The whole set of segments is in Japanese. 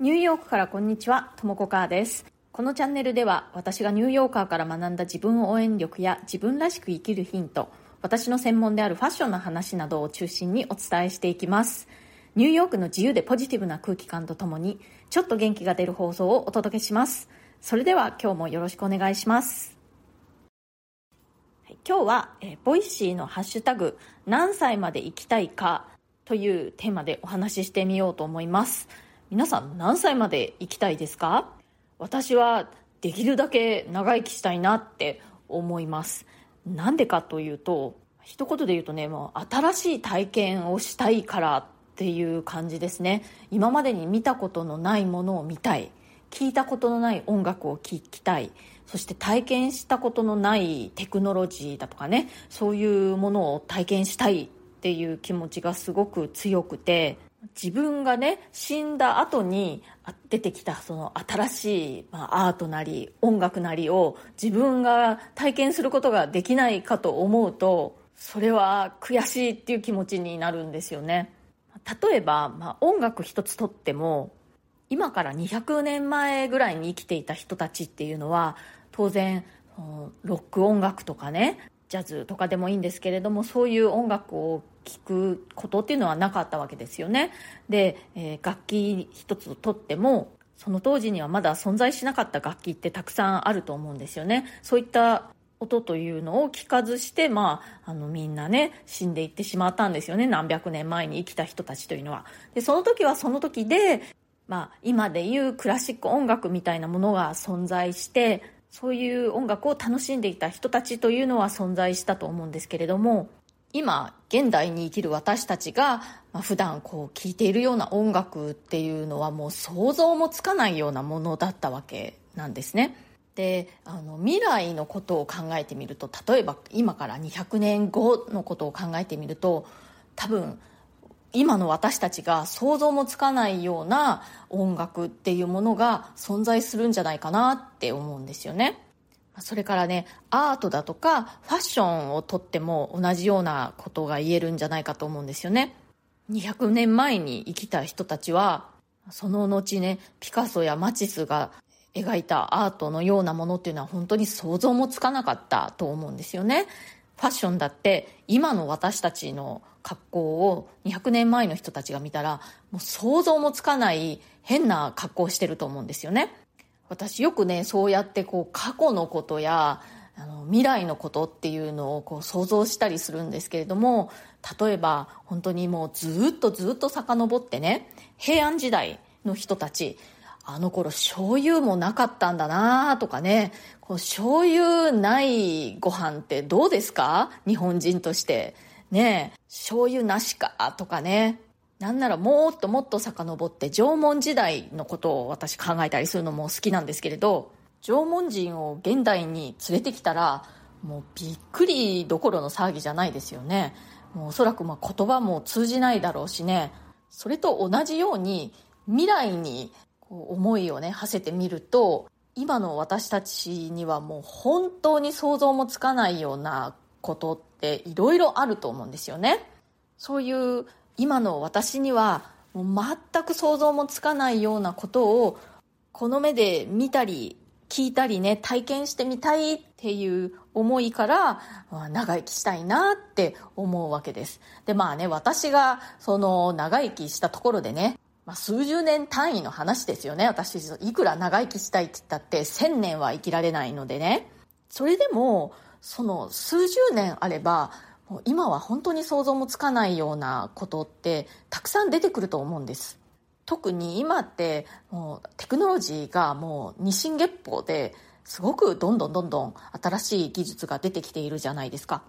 ニューヨークからこんにちは、ともこかーです。このチャンネルでは私がニューヨーカーから学んだ自分応援力や自分らしく生きるヒント、私の専門であるファッションの話などを中心にお伝えしていきます。ニューヨークの自由でポジティブな空気感とともに、ちょっと元気が出る放送をお届けします。それでは今日もよろしくお願いします。はい今日は、え Voicyのハッシュタグ、何歳まで生きたいかというテーマでお話ししてみようと思います。皆さん何歳まで生きたいですか？私はできるだけ長生きしたいなって思います。なんでかというと、一言で言うとね、もう新しい体験をしたいからっていう感じですね。今までに見たことのないものを見たい。聞いたことのない音楽を聴きたい。そして体験したことのないテクノロジーだとかね、そういうものを体験したいっていう気持ちがすごく強くて、自分がね、死んだ後に出てきたその新しい、まあ、アートなり音楽なりを自分が体験することができないかと思うと、それは悔しいっていう気持ちになるんですよね。例えば、まあ、音楽一つとっても、今から200年前ぐらいに生きていた人たちっていうのは当然ロック音楽とかねジャズとかでもいいんですけれどもそういう音楽を聴くことっていうのはなかったわけですよね。で、えー楽器一つとってもその当時にはまだ存在しなかった楽器ってたくさんあると思うんですよね。そういった音というのを聞かずして、まあ、あのみんなね死んでいってしまったんですよね。何百年前に生きた人たちというのは。でその時はその時でまあ、今でいうクラシック音楽みたいなものが存在してそういう音楽を楽しんでいた人たちというのは存在したと思うんですけれども今現代に生きる私たちが、まあ、普段こう聴いているような音楽っていうのはもう想像もつかないようなものだったわけなんですね。であの未来のことを考えてみると例えば今から200年後のことを考えてみると多分今の私たちが想像もつかないような音楽っていうものが存在するんじゃないかなって思うんですよね。それからね、アートだとかファッションをとっても同じようなことが言えるんじゃないかと思うんですよね。200年前に生きた人たちは、その後ね、ピカソやマチスが描いたアートのようなものっていうのは本当に想像もつかなかったと思うんですよね。ファッションだって今の私たちの格好を200年前の人たちが見たらもう想像もつかない変な格好をしてると思うんですよね。私よくねそうやってこう過去のことやあの未来のことっていうのをこう想像したりするんですけれども例えば本当にもうずっとずっと遡ってね平安時代の人たちあの頃醤油もなかったんだなとかね、こう醤油ないご飯ってどうですか？日本人として。ね、醤油なしかとかね。なんならもっともっと遡って縄文時代のことを私考えたりするのも好きなんですけれど、縄文人を現代に連れてきたら、もうびっくりどころの騒ぎじゃないですよね。もうおそらくま言葉も通じないだろうしね。それと同じように未来にこう思いをね馳せてみると今の私たちにはもう本当に想像もつかないようなことっていろいろあると思うんですよね。そういう今の私にはもう全く想像もつかないようなことをこの目で見たり聞いたりね体験してみたいっていう思いから長生きしたいなって思うわけです。でまあね私がその長生きしたところでねまあ、数十年単位の話ですよね。私、いくら長生きしたいって言ったって、千年は生きられないのでね。それでも、その数十年あれば、もう今は本当に想像もつかないようなことって、たくさん出てくると思うんです。特に今って、もうテクノロジーがもう日進月歩で、すごくどんどんどんどん新しい技術が出てきているじゃないですか。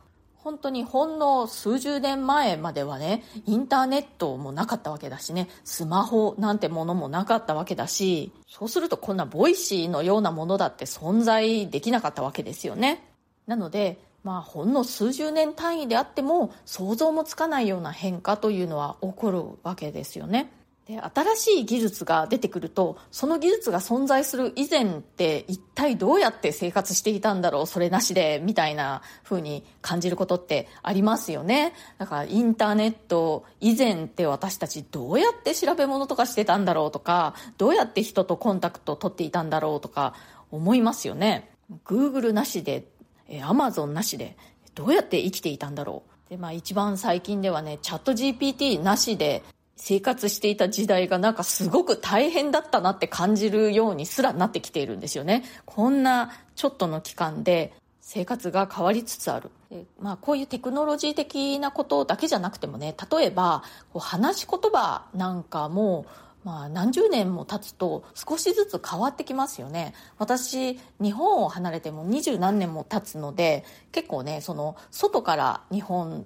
本当にほんの数十年前まではね、インターネットもなかったわけだしね、スマホなんてものもなかったわけだし、そうするとこんな Voicy のようなものだって存在できなかったわけですよね。なので、まあほんの数十年単位であっても想像もつかないような変化というのは起こるわけですよね。で新しい技術が出てくるとその技術が存在する以前って一体どうやって生活していたんだろうそれなしでみたいな風に感じることってありますよね。だからインターネット以前って私たちどうやって調べ物とかしてたんだろうとかどうやって人とコンタクト取っていたんだろうとか思いますよね。Google なしで Amazon なしでどうやって生きていたんだろう。でまあ一番最近ではねチャット GPT なしで生活していた時代がなんかすごく大変だったなって感じるようにすらなってきているんですよね。こんなちょっとの期間で生活が変わりつつある。まあこういうテクノロジー的なことだけじゃなくてもね、例えばこう話し言葉なんかもまあ何十年も経つと少しずつ変わってきますよね。私、日本を離れても二十何年も経つので、結構ね、その外から日本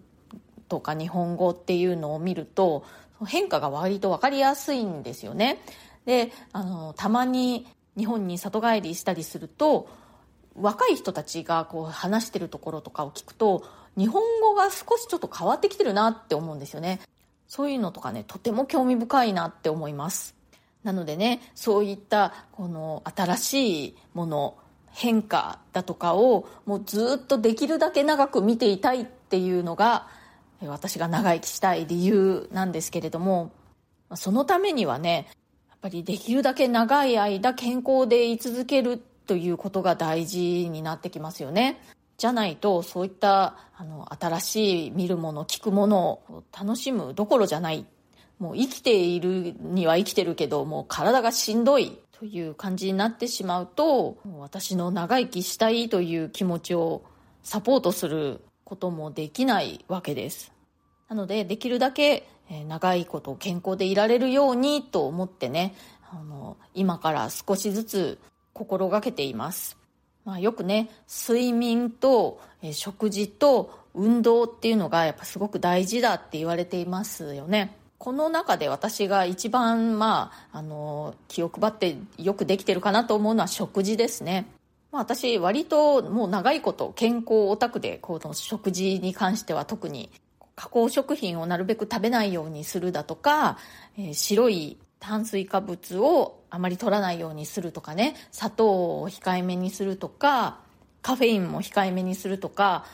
とか日本語っていうのを見ると、変化が割と分かりやすいんですよね。で、あの、たまに日本に里帰りしたりすると、若い人たちがこう話してるところとかを聞くと、日本語が少しちょっと変わってきてるなって思うんですよね。そういうのとかね、とても興味深いなって思います。なのでね、そういったこの新しいもの、変化だとかをもうずっとできるだけ長く見ていたいっていうのが私が長生きしたい理由なんですけれども、そのためにはね、やっぱりできるだけ長い間健康で居続けるということが大事になってきますよね。じゃないと、そういったあの新しい見るもの、聞くものを楽しむどころじゃない。もう生きているには生きてるけど、もう体がしんどいという感じになってしまうと、私の長生きしたいという気持ちをサポートすることもできないわけです。なので、できるだけ長いこと健康でいられるようにと思ってね、あの、今から少しずつ心がけています。まあ、よくね、睡眠と食事と運動っていうのがやっぱすごく大事だって言われていますよね。この中で私が一番、まあ、あの、気を配ってよくできてるかなと思うのは食事ですね。まあ、私割ともう長いこと健康オタクでこの食事に関しては特に加工食品をなるべく食べないようにするだとか、えー、白い炭水化物をあまり取らないようにするとかね。砂糖を控えめにするとかカフェインも控えめにするとか。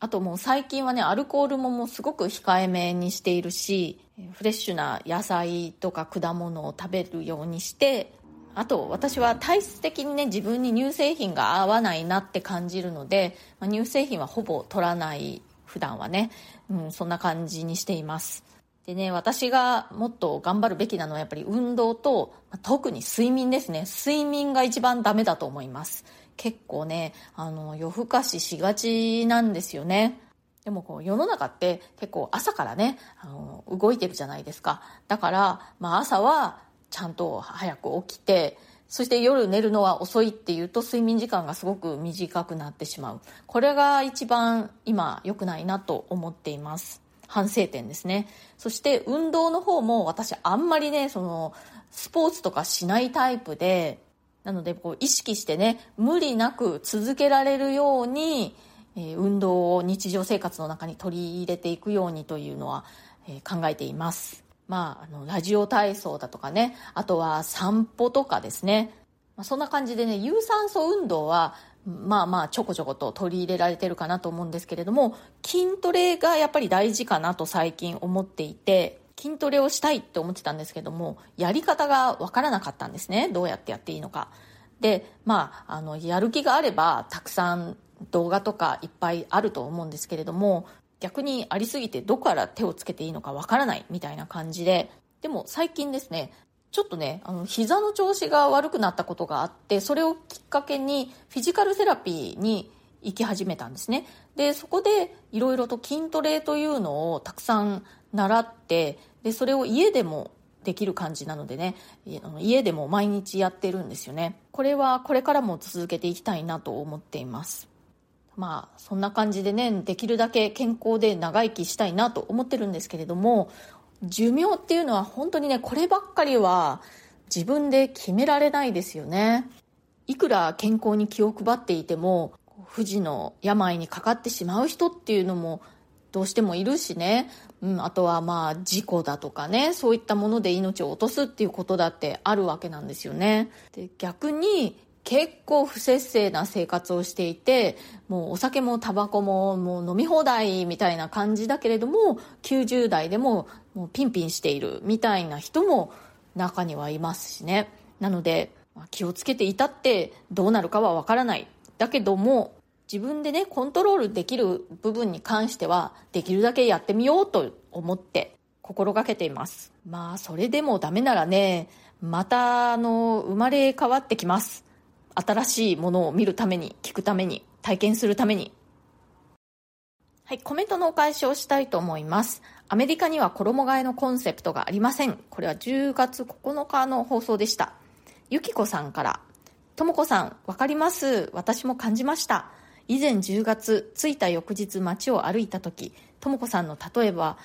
あともう最近はねアルコールももうすごく控えめにしているしフレッシュな野菜とか果物を食べるようにしてあと私は体質的にね自分に乳製品が合わないなって感じるので、まあ、乳製品はほぼ取らない普段はね、うん、そんな感じにしています。でね私がもっと頑張るべきなのはやっぱり運動と、特に睡眠ですね。睡眠が一番ダメだと思います。結構ねあの夜更かししがちなんですよね。でもこう世の中って結構朝からねあの動いてるじゃないですか。だから、まあ、朝はちゃんと早く起きてそして夜寝るのは遅いっていうと睡眠時間がすごく短くなってしまう。これが一番今良くないなと思っています。反省点ですね。そして運動の方も私あんまりねそのスポーツとかしないタイプでなのでこう意識してね無理なく続けられるように、えー、運動を日常生活の中に取り入れていくようにというのは、えー、考えています。まあ、あの、ラジオ体操だとかね、あとは散歩とかですね。まあ、そんな感じでね、有酸素運動は、まあまあちょこちょこと取り入れられてるかなと思うんですけれども、筋トレがやっぱり大事かなと最近思っていて、筋トレをしたいって思ってたんですけども、やり方がわからなかったんですね。どうやってやっていいのか。で、まあ、あの、やる気があれば、たくさん動画とかいっぱいあると思うんですけれども、逆にありすぎてどこから手をつけていいのかわからないみたいな感じで、でも最近ですね、ちょっとね、あの、膝の調子が悪くなったことがあって、それをきっかけにフィジカルセラピーに行き始めたんですね。で、そこでいろいろと筋トレというのをたくさん習って、で、それを家でもできる感じなのでね、家でも毎日やってるんですよね。これはこれからも続けていきたいなと思っています。まあそんな感じでねできるだけ健康で長生きしたいなと思ってるんですけれども寿命っていうのは本当にねこればっかりは自分で決められないですよね。いくら健康に気を配っていても不治の病にかかってしまう人っていうのもどうしてもいるしね、うん、あとはまあ事故だとかねそういったもので命を落とすっていうことだってあるわけなんですよね。で逆に結構不節制な生活をしていてもうお酒もタバコももう飲み放題みたいな感じだけれども90代でももうピンピンしているみたいな人も中にはいますしね。なので気をつけていたってどうなるかはわからない。だけども自分でねコントロールできる部分に関してはできるだけやってみようと思って心がけています。まあそれでもダメならねまたあの生まれ変わってきます。新しいものを見るために、聞くために、体験するために。はい、コメントのお返しをしたいと思います。アメリカには衣替えのコンセプトがありません。これは10月9日の放送でした。ゆきこさんから、ともこさん、わかります。私も感じました。以前10月、着いた翌日街を歩いた時、ともこさんの例えば、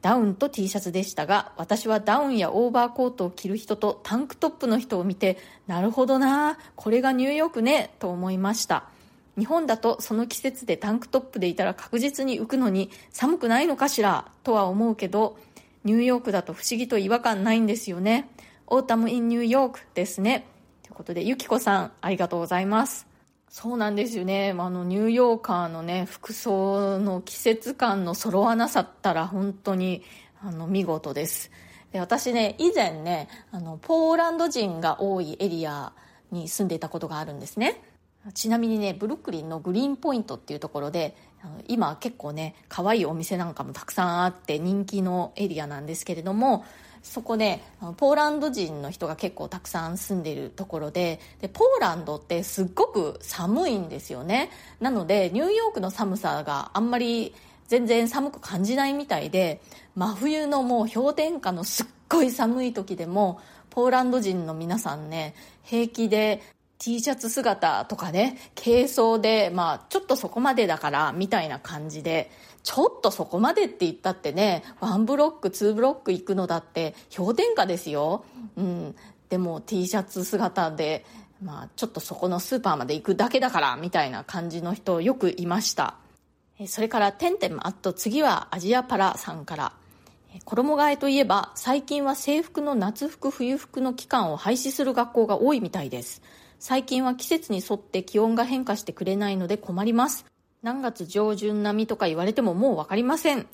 ダウンと T シャツでしたが、私はダウンやオーバーコートを着る人とタンクトップの人を見て、なるほどなこれがニューヨークね、と思いました。日本だとその季節でタンクトップでいたら確実に浮くのに寒くないのかしら、とは思うけど、ニューヨークだと不思議と違和感ないんですよね。オータムインニューヨークですね。ということで、ゆきこさん、ありがとうございます。そうなんですよね。あの、ニューヨーカーのね、服装の季節感の揃わなさったら本当に、あの、見事です。で、私ね、以前ね、あの、ポーランド人が多いエリアに住んでいたことがあるんですね。ちなみにね、ブルックリンのグリーンポイントっていうところで、今結構ね、可愛いお店なんかもたくさんあって人気のエリアなんですけれども、そこでポーランド人の人が結構たくさん住んでいるところででポーランドってすっごく寒いんですよね。なのでニューヨークの寒さがあんまり全然寒く感じないみたいで真冬のもう氷点下のすっごい寒い時でもポーランド人の皆さんね平気で T シャツ姿とかね軽装でまあちょっとそこまでだからみたいな感じでちょっとそこまでって言ったってね、1ブロック、2ブロック行くのだって氷点下ですよ。うん。でも T シャツ姿で、まあちょっとそこのスーパーまで行くだけだから、みたいな感じの人よくいました。それから、てんてんあと次はアジアパラさんから。衣替えといえば、最近は制服の夏服、冬服の期間を廃止する学校が多いみたいです。最近は季節に沿って気温が変化してくれないので困ります。何月上旬並みとか言われてももう分かりません。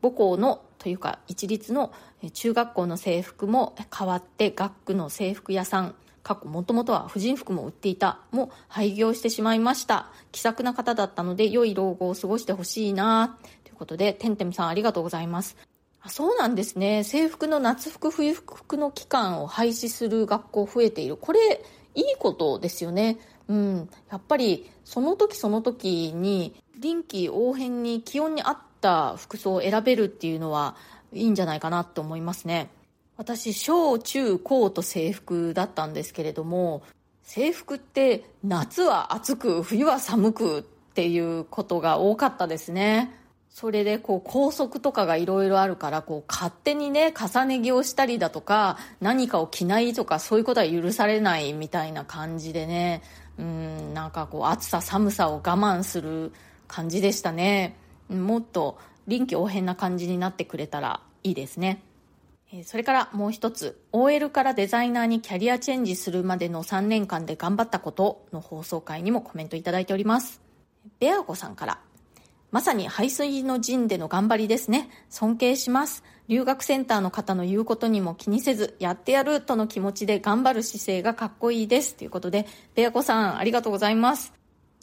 母校のというか一律の中学校の制服も変わって学区の制服屋さん。過去もともとは婦人服も売っていた。も廃業してしまいました。気さくな方だったので良い老後を過ごしてほしいな。ということでてんてんさんありがとうございます。あそうなんですね。制服の夏服冬服の期間を廃止する学校増えている。これいいことですよね。うん、やっぱりその時その時に臨機応変に気温に合った服装を選べるっていうのはいいんじゃないかなと思いますね。私小中高と制服だったんですけれども制服って夏は暑く冬は寒くっていうことが多かったですね。それでこう校則とかがいろいろあるからこう勝手にね重ね着をしたりだとか何かを着ないとかそういうことは許されないみたいな感じでね。うんなんかこう暑さ寒さを我慢する感じでしたね。もっと臨機応変な感じになってくれたらいいですね。それからもう一つ OL からデザイナーにキャリアチェンジするまでの3年間で頑張ったことの放送回にもコメントいただいております。ベアコさんから。まさに排水の陣での頑張りですね。尊敬します。留学センターの方の言うことにも気にせず、やってやるとの気持ちで頑張る姿勢がかっこいいです。ということで、ベアコさん、ありがとうございます。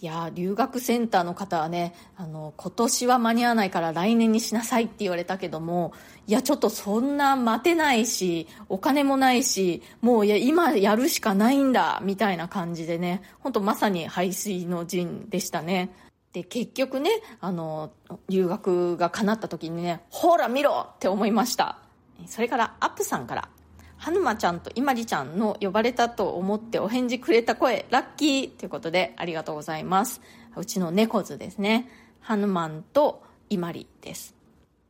いや留学センターの方はね、あの、今年は間に合わないから来年にしなさいって言われたけども、いや、ちょっとそんな待てないし、お金もないし、もういや、今やるしかないんだ、みたいな感じでね、ほんとまさに排水の陣でしたね。で結局ねあの留学が叶った時にねほら見ろ！って思いました。それからアップさんからはぬまちゃんといまりちゃんの呼ばれたと思ってお返事くれた声ラッキー！ということでありがとうございます。うちの猫図ですね。ハヌマンといまりです。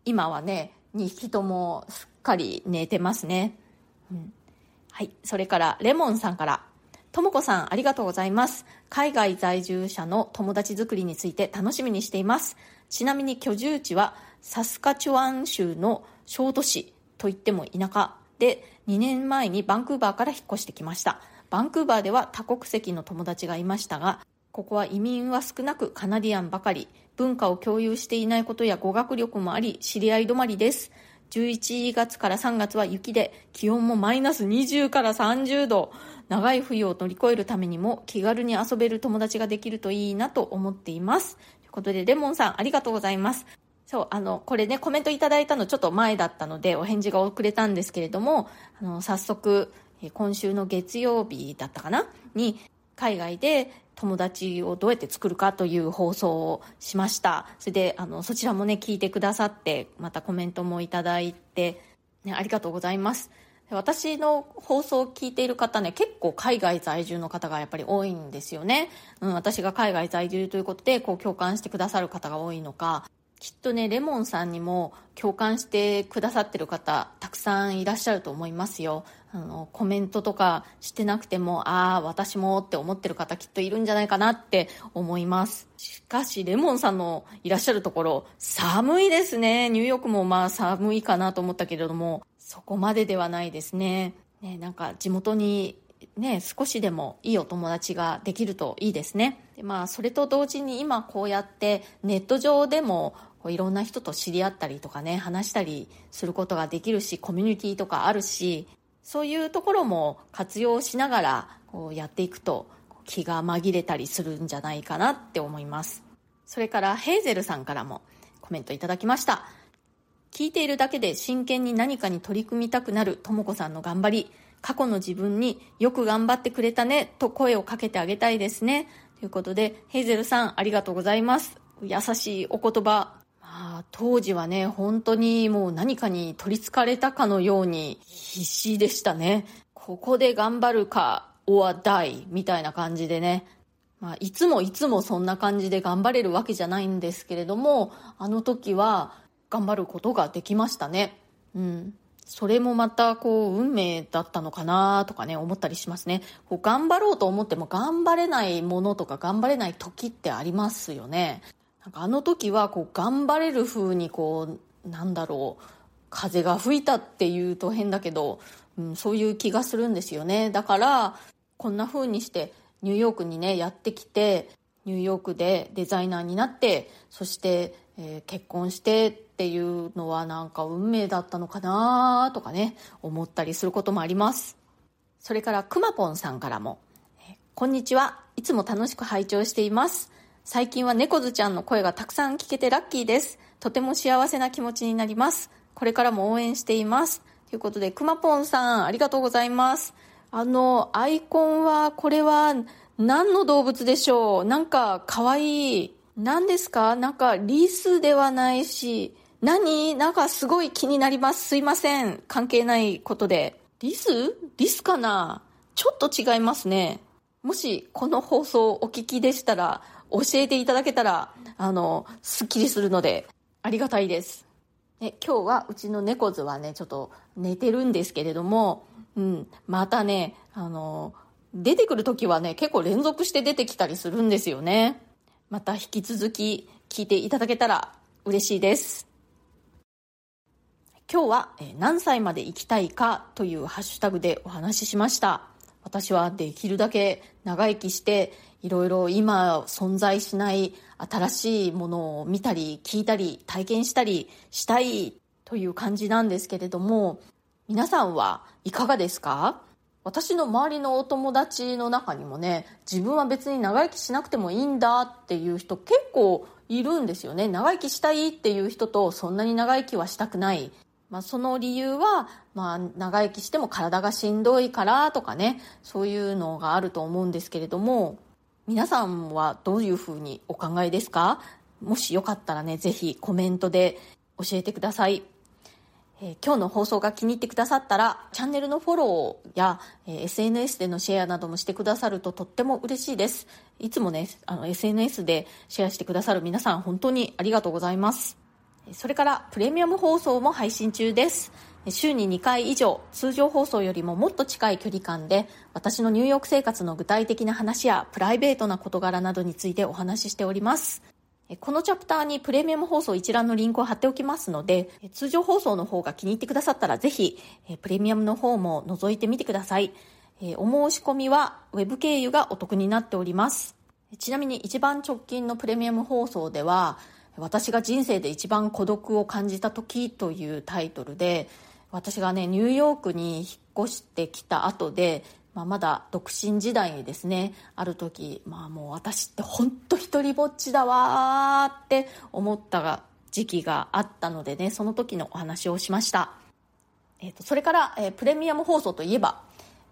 今はね2匹ともすっかり寝てますね、うん、はい。それからレモンさんからともこさん、ありがとうございます。海外在住者の友達作りについて楽しみにしています。ちなみに居住地はサスカチュワン州の小都市といっても田舎で2年前にバンクーバーから引っ越してきましたバンクーバーでは多国籍の友達がいましたがここは移民は少なくカナディアンばかり文化を共有していないことや語学力もあり知り合い止まりです11月から3月は雪で気温もマイナス20から30度長い冬を乗り越えるためにも気軽に遊べる友達ができるといいなと思っていますということでレモンさんありがとうございますそう、あの、これね、コメントいただいたのちょっと前だったので、お返事が遅れたんですけれども、あの、早速、今週の月曜日だったかな？に、海外で友達をどうやって作るかという放送をしました。それで、あの、そちらもね、聞いてくださって、またコメントもいただいて、ね、ありがとうございます。私の放送を聞いている方ね、結構海外在住の方がやっぱり多いんですよね。うん、私が海外在住ということで、こう共感してくださる方が多いのか、きっとね、レモンさんにも共感してくださってる方、たくさんいらっしゃると思いますよ。あの、コメントとかしてなくても、ああ、私もって思ってる方きっといるんじゃないかなって思います。しかし、レモンさんのいらっしゃるところ、寒いですね。ニューヨークもまあ寒いかなと思ったけれども、そこまでではないですね。ね、なんか地元にね、少しでもいいお友達ができるといいですね。でまあ、それと同時に今こうやってネット上でもこういろんな人と知り合ったりとかね話したりすることができるしコミュニティとかあるしそういうところも活用しながらこうやっていくと気が紛れたりするんじゃないかなって思いますそれからヘーゼルさんからもコメントいただきました聞いているだけで真剣に何かに取り組みたくなるとも子さんの頑張り過去の自分によく頑張ってくれたねと声をかけてあげたいですねということでヘイゼルさんありがとうございます優しいお言葉当時はね、本当にもう何かに取り憑かれたかのように必死でしたね。ここで頑張るか、or die みたいな感じでね。まあ、いつもいつもそんな感じで頑張れるわけじゃないんですけれども、あの時は頑張ることができましたね。うん。それもまたこう運命だったのかなとかね思ったりしますねこう頑張ろうと思っても頑張れないものとか頑張れない時ってありますよねなんかあの時はこう頑張れる風にこうなんだろう風が吹いたっていうと変だけど、うん、そういう気がするんですよねだからこんな風にしてニューヨークにねやってきてニューヨークでデザイナーになってそして、えー、結婚してっていうのはなんか運命だったのかなとかね思ったりすることもありますそれからくまぽんさんからも「こんにちはいつも楽しく拝聴しています最近は猫ずちゃんの声がたくさん聞けてラッキーです。とても幸せな気持ちになります。これからも応援しています。ということで、くまぽんさん、ありがとうございます。あの、アイコンは、これは何の動物でしょう？なんか、かわいい。何ですか？なんか、リスではないし、何？なんかすごい気になります。すいません。関係ないことで。リス？リスかな？ちょっと違いますね。もし、この放送お聞きでしたら、教えていただけたら、あの、すっきりするので、ありがたいです。ね、今日はうちの猫図はね、ちょっと寝てるんですけれども、うん、またね、あの、出てくる時はね、結構連続して出てきたりするんですよね。また引き続き聞いていただけたら嬉しいです。今日は何歳まで生きたいかというハッシュタグでお話ししました。私はできるだけ長生きしていろいろ今存在しない新しいものを見たり聞いたり体験したりしたいという感じなんですけれども皆さんはいかがですか？私の周りのお友達の中にもね自分は別に長生きしなくてもいいんだっていう人結構いるんですよね。長生きしたいっていう人とそんなに長生きはしたくない。まあ、その理由は、まあ、長生きしても体がしんどいからとかねそういうのがあると思うんですけれども皆さんはどういうふうにお考えですか？もしよかったらね、ぜひコメントで教えてください。えー、今日の放送が気に入ってくださったら、チャンネルのフォローや、えー、SNS でのシェアなどもしてくださるととっても嬉しいです。いつもね、あの SNS でシェアしてくださる皆さん本当にありがとうございます。それからプレミアム放送も配信中です。週に2回以上通常放送よりももっと近い距離感で私のニューヨーク生活の具体的な話やプライベートな事柄などについてお話ししておりますこのチャプターにプレミアム放送一覧のリンクを貼っておきますので、通常放送の方が気に入ってくださったらぜひ、プレミアムの方も覗いてみてください。お申し込みは Web 経由がお得になっております。ちなみに一番直近のプレミアム放送では、私が人生で一番孤独を感じた時というタイトルで、私がね、ニューヨークに引っ越してきた後で、まあ、まだ独身時代にですね、ある時、まあもう私って本当一人ぼっちだわーって思った時期があったのでね、その時のお話をしました。えっ、ー、と、それから、えー、プレミアム放送といえば、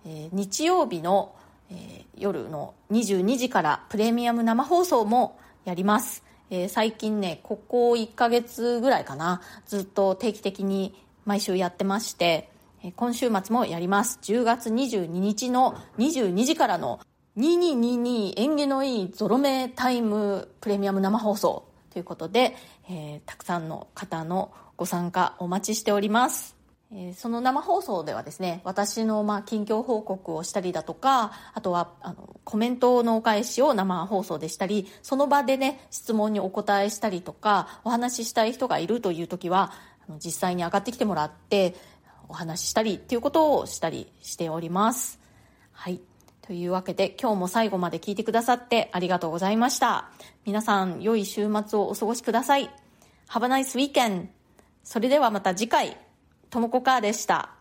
えー、日曜日の、えー、夜の22時からプレミアム生放送もやります。えー、最近ね、ここ1ヶ月ぐらいかな、ずっと定期的に毎週やってまして、え、今週末もやります。10月22日の22時からの2222縁起のいいゾロ目タイムプレミアム生放送ということで、えー、たくさんの方のご参加お待ちしております。えその生放送ではですね、私のまあ近況報告をしたりだとか、あとはあのコメントのお返しを生放送でしたり、その場でね、質問にお答えしたりとか、お話ししたい人がいるという時は、実際に上がってきてもらって、お話ししたりっていうことをしたりしております。はい。というわけで今日も最後まで聞いてくださってありがとうございました。皆さん良い週末をお過ごしください。Have a nice weekend! それではまた次回。ともこかーでした。